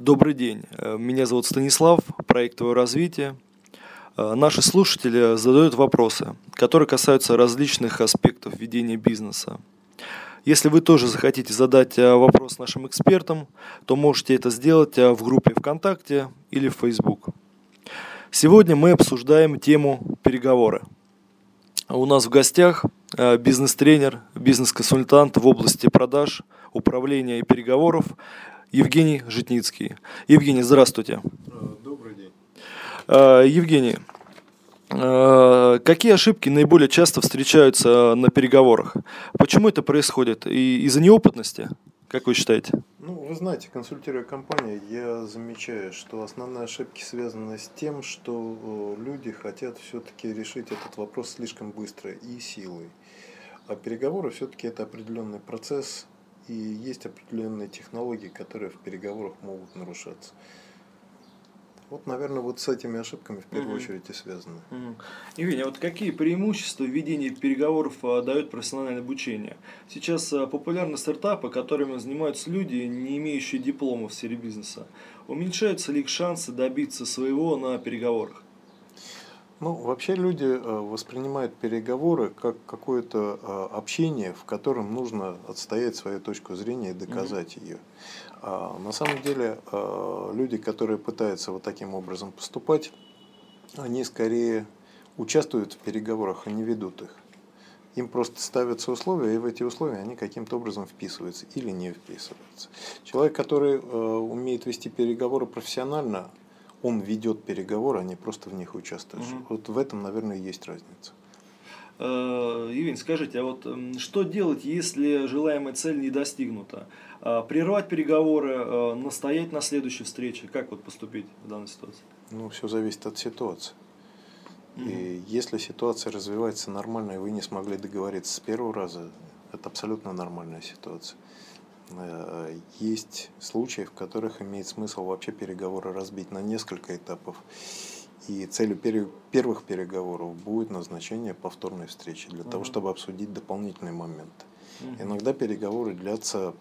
Добрый день. Э, меня зовут Станислав, проект «Твое развитие». Э, наши слушатели задают вопросы, которые касаются различных аспектов ведения бизнеса. Если вы тоже захотите задать э, вопрос нашим экспертам, то можете это сделать в группе ВКонтакте или в Facebook. Сегодня мы обсуждаем тему переговоры. У нас в гостях бизнес-тренер, бизнес-консультант в области продаж, управления и переговоров Евгений Житницкий. Евгений, здравствуйте. Добрый день. А, Евгений, а, какие ошибки наиболее часто встречаются на переговорах? Почему это происходит? И из-за неопытности? Как вы считаете? Ну, вы знаете, консультируя компанию, я замечаю, что основные ошибки связаны с тем, что люди хотят все-таки решить этот вопрос слишком быстро и силой. А переговоры все-таки это определенный процесс, и есть определенные технологии, которые в переговорах могут нарушаться. Вот, наверное, вот с этими ошибками в первую угу. очередь и связаны. Угу. Евгений, а вот какие преимущества введения переговоров а, дает профессиональное обучение? Сейчас а, популярны стартапы, которыми занимаются люди, не имеющие диплома в сфере бизнеса. Уменьшаются ли их шансы добиться своего на переговорах? Ну, вообще люди э, воспринимают переговоры как какое-то э, общение, в котором нужно отстоять свою точку зрения и доказать mm-hmm. ее. А на самом деле э, люди, которые пытаются вот таким образом поступать, они скорее участвуют в переговорах, а не ведут их. Им просто ставятся условия, и в эти условия они каким-то образом вписываются или не вписываются. Человек, который умеет вести переговоры профессионально, он ведет переговоры, а не просто в них участвуешь. Угу. Вот в этом, наверное, и есть разница. Э, Евгений, скажите, а вот что делать, если желаемая цель не достигнута? А, прервать переговоры, э, настоять на следующей встрече? Как вот поступить в данной ситуации? Ну, все зависит от ситуации. Угу. И если ситуация развивается нормально, и вы не смогли договориться с первого раза, это абсолютно нормальная ситуация. Э, есть случаи, в которых имеет смысл вообще переговоры разбить на несколько этапов. И целью первых переговоров будет назначение повторной встречи для угу. того, чтобы обсудить дополнительные моменты. Угу. Иногда переговоры длятся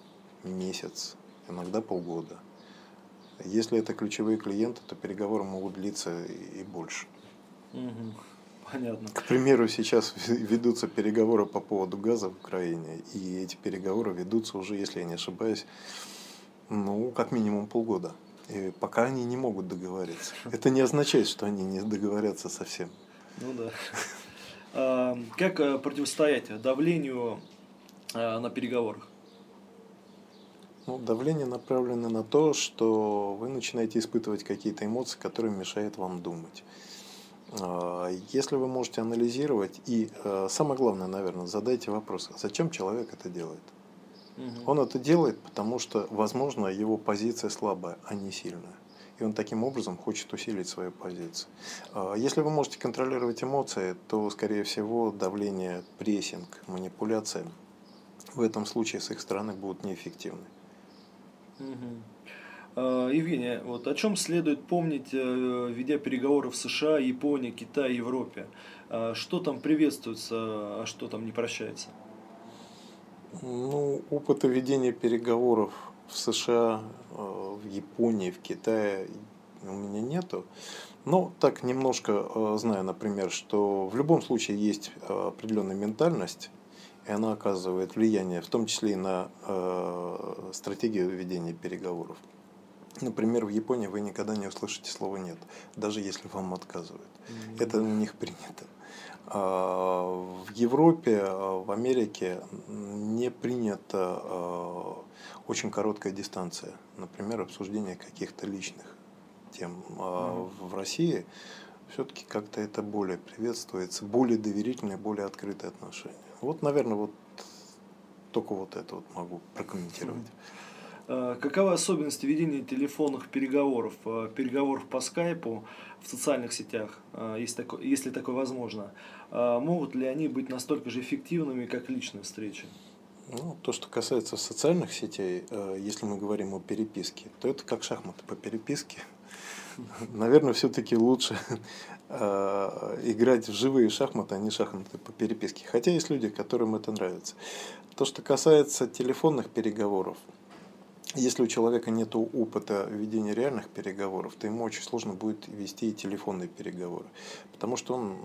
месяц, иногда полгода. Если это ключевые клиенты, то переговоры могут длиться и больше. Угу. Понятно. К примеру, сейчас ведутся переговоры по поводу газа в Украине, и эти переговоры ведутся уже, если я не ошибаюсь, ну, как минимум полгода. И пока они не могут договориться. Это не означает, что они не договорятся совсем. Ну да. А, как э, противостоять давлению э, на переговорах? Ну, давление направлено на то, что вы начинаете испытывать какие-то эмоции, которые мешают вам думать. А, если вы можете анализировать, и э, самое главное, наверное, задайте вопрос, зачем человек это делает? Угу. Он это делает, потому что, возможно, его позиция слабая, а не сильная. И он таким образом хочет усилить свою позицию. А, если вы можете контролировать эмоции, то, скорее всего, давление, прессинг, манипуляция в этом случае с их стороны будут неэффективны. Угу. А, Евгения, вот о чем следует помнить, э, ведя переговоры в США, Японии, Китае, Европе? А, что там приветствуется, а что там не прощается? Ну, опыта ведения переговоров в США, э, в Японии, в Китае у меня нету. Но так немножко э, знаю, например, что в любом случае есть определенная ментальность, и она оказывает влияние, в том числе и на стратегию ведения переговоров. Например, в Японии вы никогда не услышите слово «нет», даже если вам отказывают. Mm-hmm. Это у них принято. А, в Европе, а, в Америке не принята а, очень короткая дистанция. Например, обсуждение каких-то личных тем. Mm-hmm. В России все-таки как-то это более приветствуется, более доверительные, более открытые отношения. Вот, наверное, вот только вот это вот могу прокомментировать. Mm-hmm. Э, каковы особенности ведения телефонных переговоров, э, переговоров по скайпу в социальных сетях, э, если такое, если такое возможно? Могут ли они быть настолько же эффективными, как личные встречи? Ну, то, что касается социальных сетей, если мы говорим о переписке, то это как шахматы по переписке. Наверное, все-таки лучше играть в живые шахматы, а не шахматы по переписке. Хотя есть люди, которым это нравится. То, что касается телефонных переговоров, если у человека нет опыта ведения реальных переговоров, то ему очень сложно будет вести и телефонные переговоры, потому что он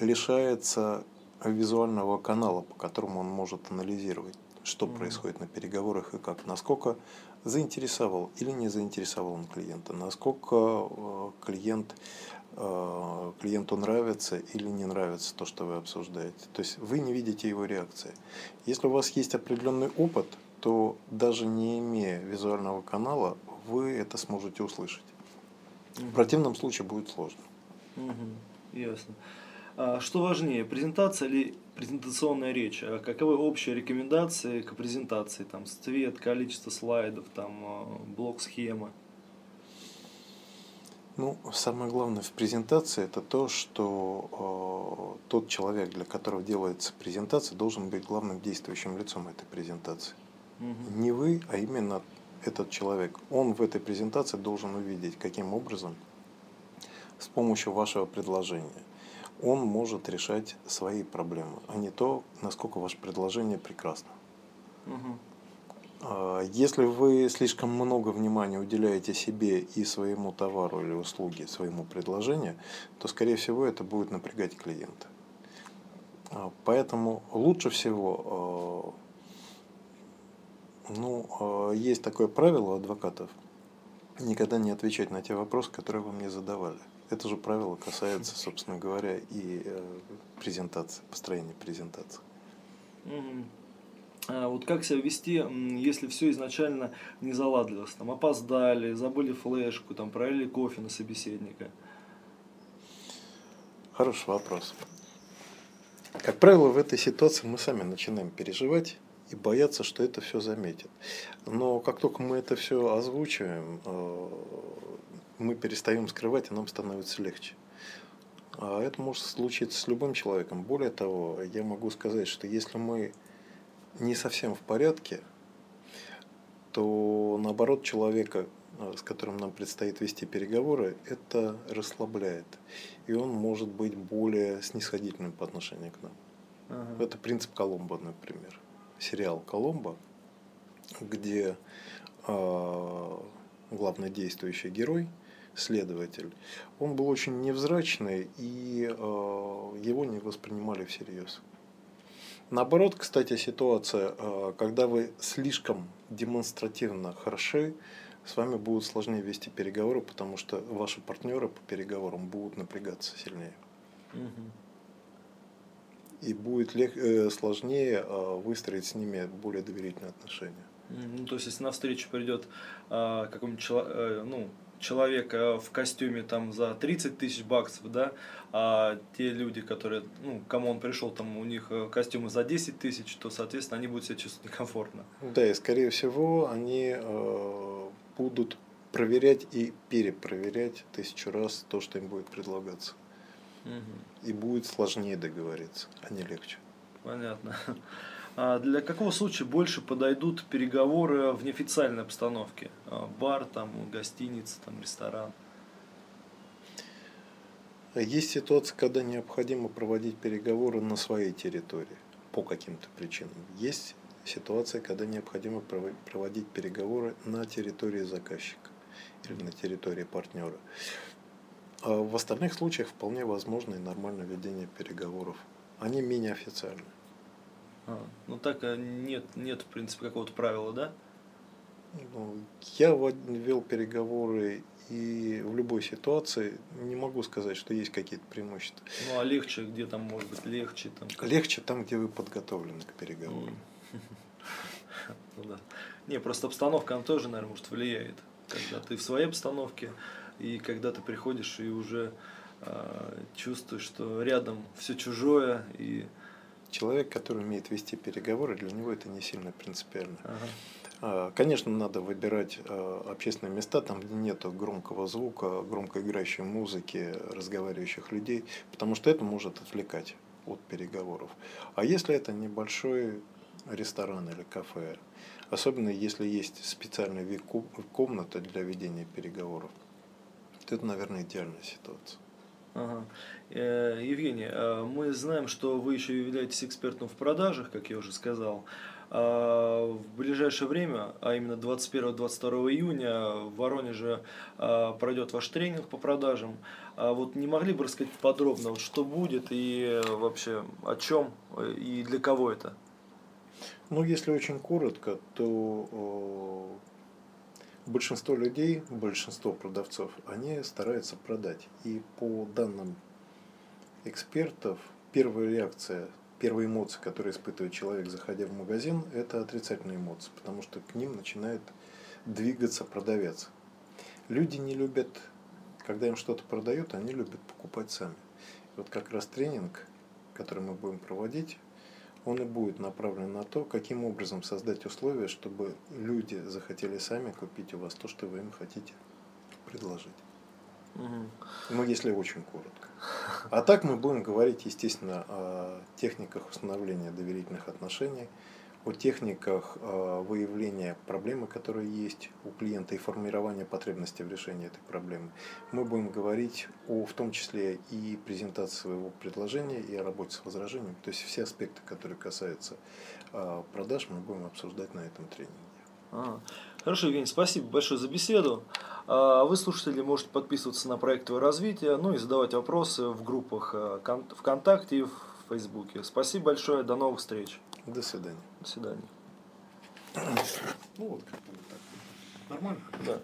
э, лишается визуального канала, по которому он может анализировать, что mm-hmm. происходит на переговорах и как, насколько заинтересовал или не заинтересовал он клиента, насколько э, клиент клиенту нравится или не нравится то, что вы обсуждаете. То есть вы не видите его реакции. Если у вас есть определенный опыт, то даже не имея визуального канала, вы это сможете услышать. В противном случае будет сложно. Угу. Ясно. А что важнее, презентация или презентационная речь? А каковы общие рекомендации к презентации? Там цвет, количество слайдов, там э, блок схемы? Ну, самое главное в презентации это то, что э, тот человек, для которого делается презентация, должен быть главным действующим лицом этой презентации. Угу. Не вы, а именно этот человек. Он в этой презентации должен увидеть, каким образом с помощью вашего предложения он может решать свои проблемы, а не то, насколько ваше предложение прекрасно. Угу. А, если вы слишком много внимания уделяете себе и своему товару или услуге, своему предложению, то, скорее всего, это будет напрягать клиента. А, поэтому лучше всего, а, ну, есть такое правило адвокатов, никогда не отвечать на те вопросы, которые вы мне задавали. Это же правило касается, собственно говоря, и э, презентации, построения презентации. А вот как себя вести, если все изначально не заладилось, там опоздали, забыли флешку, там пролили кофе на собеседника? Хороший вопрос. Как правило, в этой ситуации мы сами начинаем переживать и бояться, что это все заметят. Но как только мы это все озвучиваем, э, мы перестаем скрывать, и нам становится легче. А это может случиться с любым человеком. Более того, я могу сказать, что если мы не совсем в порядке, то наоборот человека, э, с которым нам предстоит вести переговоры, это расслабляет. И он может быть более снисходительным по отношению к нам. Ага. Это принцип Коломбо, например. Сериал Коломбо, где э, главный действующий герой, следователь, он был очень невзрачный, и э, его не воспринимали всерьез. Наоборот, кстати, ситуация, э, когда вы слишком демонстративно хороши, с вами будут сложнее вести переговоры, потому что ваши партнеры по переговорам будут напрягаться сильнее. И будет лег... Э, сложнее э, выстроить с ними более доверительные отношения. Ну, то есть, если на встречу придет а, какой-нибудь человек, ну, человека в костюме там за 30 тысяч баксов, да, а те люди, которые, ну, кому он пришел, там у них э, костюмы за 10 тысяч, то, соответственно, они будут себя чувствовать некомфортно. Да, и скорее всего они э, будут проверять и перепроверять тысячу раз то, что им будет предлагаться. Угу. И будет сложнее договориться, а не легче. Понятно. А для какого случая больше подойдут переговоры в неофициальной обстановке? А, бар, там, гостиница, там, ресторан? Есть ситуация, когда необходимо проводить переговоры на своей территории по каким-то причинам. Есть ситуация, когда необходимо проводить переговоры на территории заказчика или на территории партнера. А в остальных случаях вполне возможно и нормальное ведение переговоров. Они менее официальны. А, ну так э, нет, нет, в принципе, какого-то правила, да? Ну, я вел переговоры и в любой ситуации не могу сказать, что есть какие-то преимущества. Ну а легче, где там может быть легче? Там... Легче там, где вы подготовлены к переговорам. Ну да. Не, просто обстановка, она тоже, наверное, может влияет. Когда ты в своей обстановке, и когда ты приходишь и уже э, чувствуешь, что рядом все чужое, и Человек, который умеет вести переговоры, для него это не сильно принципиально. Ага. Конечно, надо выбирать а, общественные места, там, где нет громкого звука, громко играющей музыки, разговаривающих людей, потому что это может отвлекать от переговоров. А если это небольшой ресторан или кафе, особенно если есть специальный вид комната для ведения переговоров, то это, наверное, идеальная ситуация. Ага. Э, Евгений, э, мы знаем, что вы еще являетесь экспертом в продажах, как я уже сказал. А, в ближайшее время, а именно 21-22 июня в Воронеже а, пройдет ваш тренинг по продажам. А вот не могли бы рассказать подробно, вот что будет и вообще о чем и для кого это? Ну, если очень коротко, то большинство людей, большинство продавцов, они стараются продать. И по данным экспертов, первая реакция первые эмоции, которые испытывает человек, заходя в магазин, это отрицательные эмоции, потому что к ним начинает двигаться продавец. Люди не любят, когда им что-то продают, они любят покупать сами. И вот как раз тренинг, который мы будем проводить, он и будет направлен на то, каким образом создать условия, чтобы люди захотели сами купить у вас то, что вы им хотите предложить. Ну, если очень коротко. А так мы будем говорить, естественно, о техниках установления доверительных отношений, о техниках э, выявления проблемы, которые есть у клиента и формирования потребности в решении этой проблемы. Мы будем говорить о, в том числе и презентации своего предложения, и о работе с возражением. То есть все аспекты, которые касаются э, продаж, мы будем обсуждать на этом тренинге. А, хорошо, Евгений, спасибо большое за беседу. А вы, слушатели, можете подписываться на проект «Твое развитие», ну и задавать вопросы в группах э, ВКонтакте и в Фейсбуке. Спасибо большое, до новых встреч. До свидания. До свидания. Ну вот как-то так. Нормально? Да.